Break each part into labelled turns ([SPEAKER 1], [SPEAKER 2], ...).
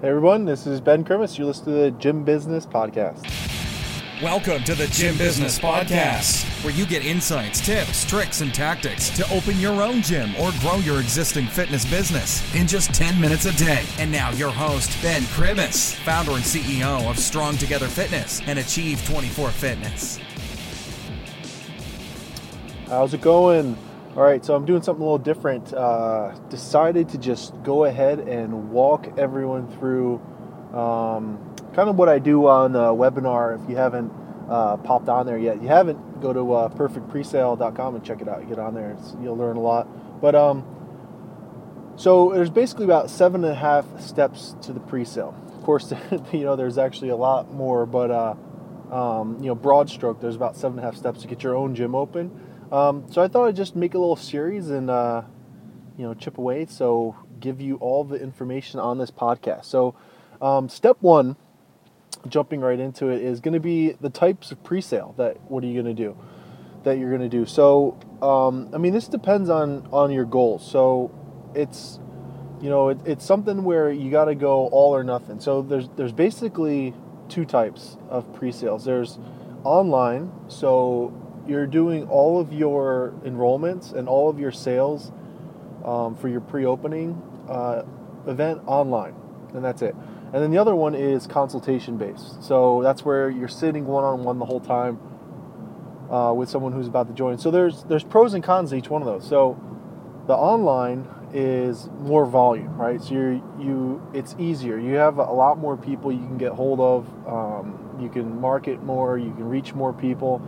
[SPEAKER 1] Hey everyone, this is Ben Krimis. You're listening to the Gym Business Podcast.
[SPEAKER 2] Welcome to the Gym Business Podcast, where you get insights, tips, tricks, and tactics to open your own gym or grow your existing fitness business in just 10 minutes a day. And now, your host, Ben Krimis, founder and CEO of Strong Together Fitness and Achieve 24 Fitness.
[SPEAKER 1] How's it going? All right, so I'm doing something a little different. Uh, decided to just go ahead and walk everyone through um, kind of what I do on the webinar. If you haven't uh, popped on there yet, you haven't, go to uh, perfectpresale.com and check it out. Get on there, you'll learn a lot. But um, so there's basically about seven and a half steps to the pre-sale. Of course, you know there's actually a lot more, but uh, um, you know broad stroke, there's about seven and a half steps to get your own gym open. Um, so I thought I'd just make a little series and uh, you know chip away. So give you all the information on this podcast. So um, step one, jumping right into it, is going to be the types of pre-sale. That what are you going to do? That you're going to do. So um, I mean, this depends on on your goals. So it's you know it, it's something where you got to go all or nothing. So there's there's basically two types of pre-sales. There's online. So you're doing all of your enrollments and all of your sales um, for your pre-opening uh, event online, and that's it. And then the other one is consultation based. So that's where you're sitting one-on-one the whole time uh, with someone who's about to join. So there's there's pros and cons to each one of those. So the online is more volume, right? So you you it's easier. You have a lot more people you can get hold of. Um, you can market more. You can reach more people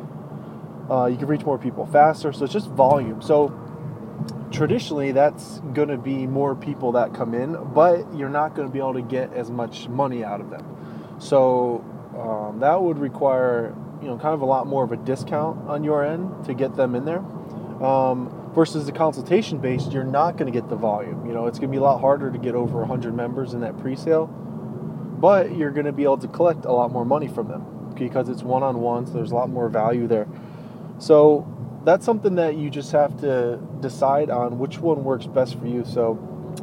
[SPEAKER 1] uh, you can reach more people faster. So it's just volume. So traditionally, that's going to be more people that come in, but you're not going to be able to get as much money out of them. So um, that would require you know kind of a lot more of a discount on your end to get them in there. Um, versus the consultation based, you're not going to get the volume. You know, it's going to be a lot harder to get over 100 members in that pre-sale, but you're going to be able to collect a lot more money from them because it's one-on-one. So there's a lot more value there. So that's something that you just have to decide on which one works best for you. So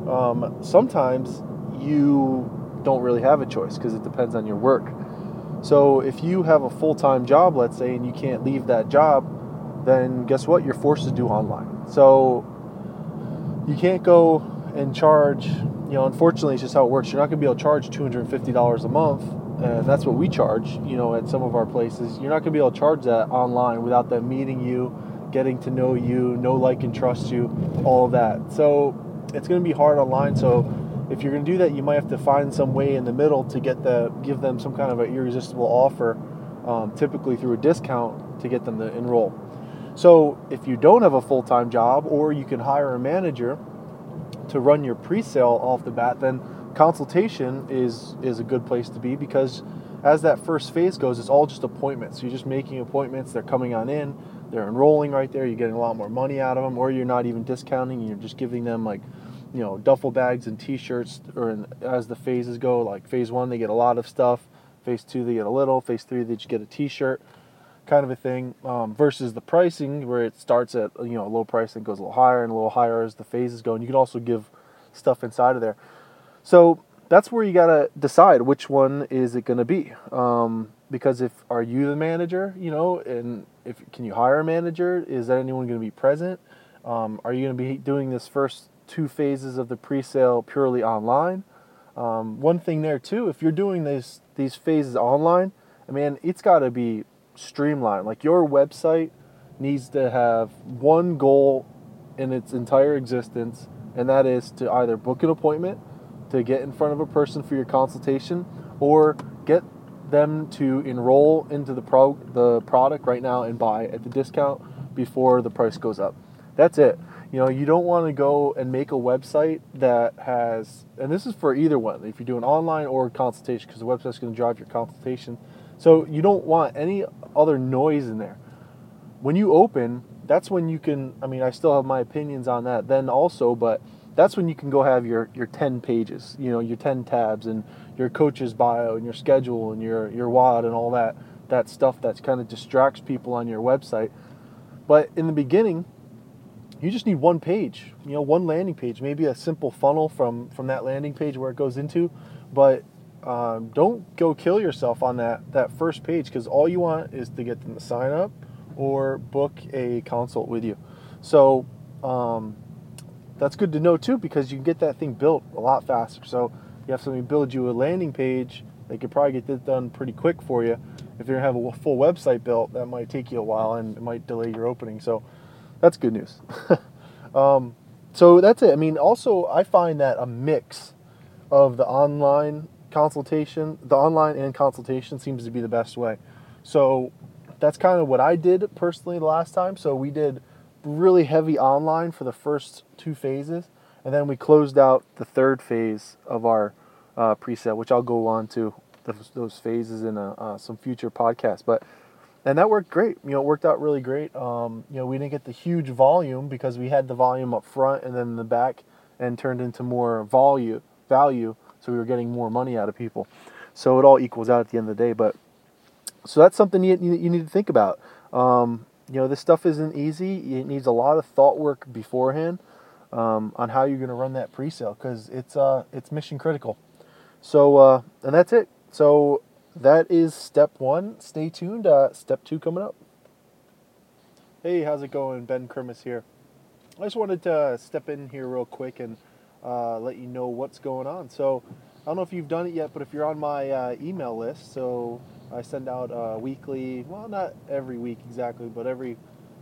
[SPEAKER 1] um, sometimes you don't really have a choice because it depends on your work. So if you have a full time job, let's say, and you can't leave that job, then guess what? You're forced to do online. So you can't go and charge, you know, unfortunately, it's just how it works. You're not going to be able to charge $250 a month and that's what we charge, you know, at some of our places. You're not going to be able to charge that online without them meeting you, getting to know you, know, like, and trust you, all of that. So it's going to be hard online. So if you're going to do that, you might have to find some way in the middle to get the give them some kind of an irresistible offer, um, typically through a discount to get them to enroll. So if you don't have a full time job, or you can hire a manager to run your pre-sale off the bat, then consultation is is a good place to be because as that first phase goes, it's all just appointments. You're just making appointments. They're coming on in. They're enrolling right there. You're getting a lot more money out of them, or you're not even discounting. You're just giving them like, you know, duffel bags and T-shirts. Or in, as the phases go, like phase one, they get a lot of stuff. Phase two, they get a little. Phase three, they just get a T-shirt, kind of a thing. Um, versus the pricing, where it starts at you know a low price and goes a little higher and a little higher as the phases go. And you can also give stuff inside of there. So that's where you got to decide which one is it going to be. Um, because if are you the manager, you know, and if can you hire a manager? Is that anyone going to be present? Um, are you going to be doing this first two phases of the pre-sale purely online? Um, one thing there too, if you're doing these these phases online, I mean, it's got to be streamlined. Like your website needs to have one goal in its entire existence, and that is to either book an appointment to get in front of a person for your consultation or get them to enroll into the pro the product right now and buy at the discount before the price goes up. That's it. You know, you don't want to go and make a website that has and this is for either one. If you're doing online or consultation because the website's going to drive your consultation. So you don't want any other noise in there. When you open, that's when you can I mean, I still have my opinions on that then also, but that's when you can go have your, your 10 pages, you know, your 10 tabs and your coach's bio and your schedule and your, your WOD and all that, that stuff that kind of distracts people on your website. But in the beginning, you just need one page, you know, one landing page, maybe a simple funnel from from that landing page where it goes into, but um, don't go kill yourself on that that first page because all you want is to get them to sign up or book a consult with you. So um, that's good to know too because you can get that thing built a lot faster. So you have somebody build you a landing page, they could probably get this done pretty quick for you. If gonna have a full website built, that might take you a while and it might delay your opening. So that's good news. um, so that's it. I mean, also I find that a mix of the online consultation, the online and consultation seems to be the best way. So that's kind of what I did personally the last time. So we did really heavy online for the first two phases, and then we closed out the third phase of our uh, preset, which I'll go on to those, phases in a, uh, some future podcasts. But and that worked great. You know, it worked out really great. Um, you know, we didn't get the huge volume because we had the volume up front and then in the back, and turned into more volume value. So we were getting more money out of people. So it all equals out at the end of the day. But so that's something you, you need to think about. Um, you know, this stuff isn't easy. It needs a lot of thought work beforehand um, on how you're going to run that pre-sale because it's uh, it's mission critical. So uh, and that's it. So that is step one. Stay tuned. Uh, step two coming up. Hey, how's it going? Ben Krimis here. I just wanted to step in here real quick and uh, let you know what's going on. So I don't know if you've done it yet, but if you're on my uh, email list, so I send out a weekly, well, not every week exactly, but every,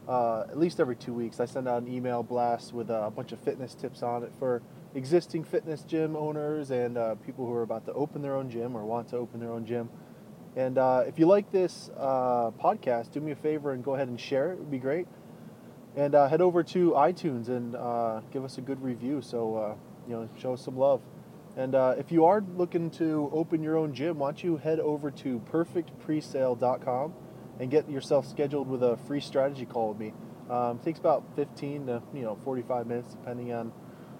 [SPEAKER 1] uh, at least every two weeks, I send out an email blast with a bunch of fitness tips on it for existing fitness gym owners and uh, people who are about to open their own gym or want to open their own gym. And uh, if you like this uh, podcast, do me a favor and go ahead and share it. It would be great. And uh, head over to iTunes and uh, give us a good review. So, you know, show us some love. And uh, if you are looking to open your own gym, why don't you head over to perfectpresale.com and get yourself scheduled with a free strategy call with me. Um, it takes about 15 to you know 45 minutes, depending on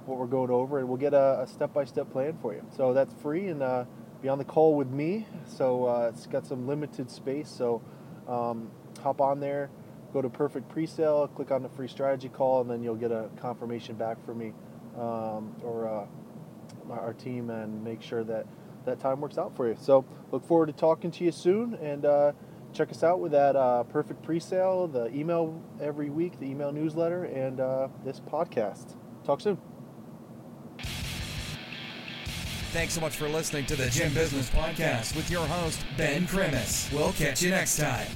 [SPEAKER 1] what we're going over, and we'll get a, step-by-step plan for you. So that's free, and uh, be on the call with me. So uh, it's got some limited space. So um, hop on there, go to Perfect Presale, click on the free strategy call, and then you'll get a confirmation back from me um, or uh, our team and make sure that that time works out for you. So look forward to talking to you soon and uh, check us out with that uh, perfect pre-sale, the email every week, the email newsletter, and uh, this podcast. Talk soon.
[SPEAKER 2] Thanks so much for listening to the Gym Business Podcast with your host, Ben Krimis. We'll catch you next time.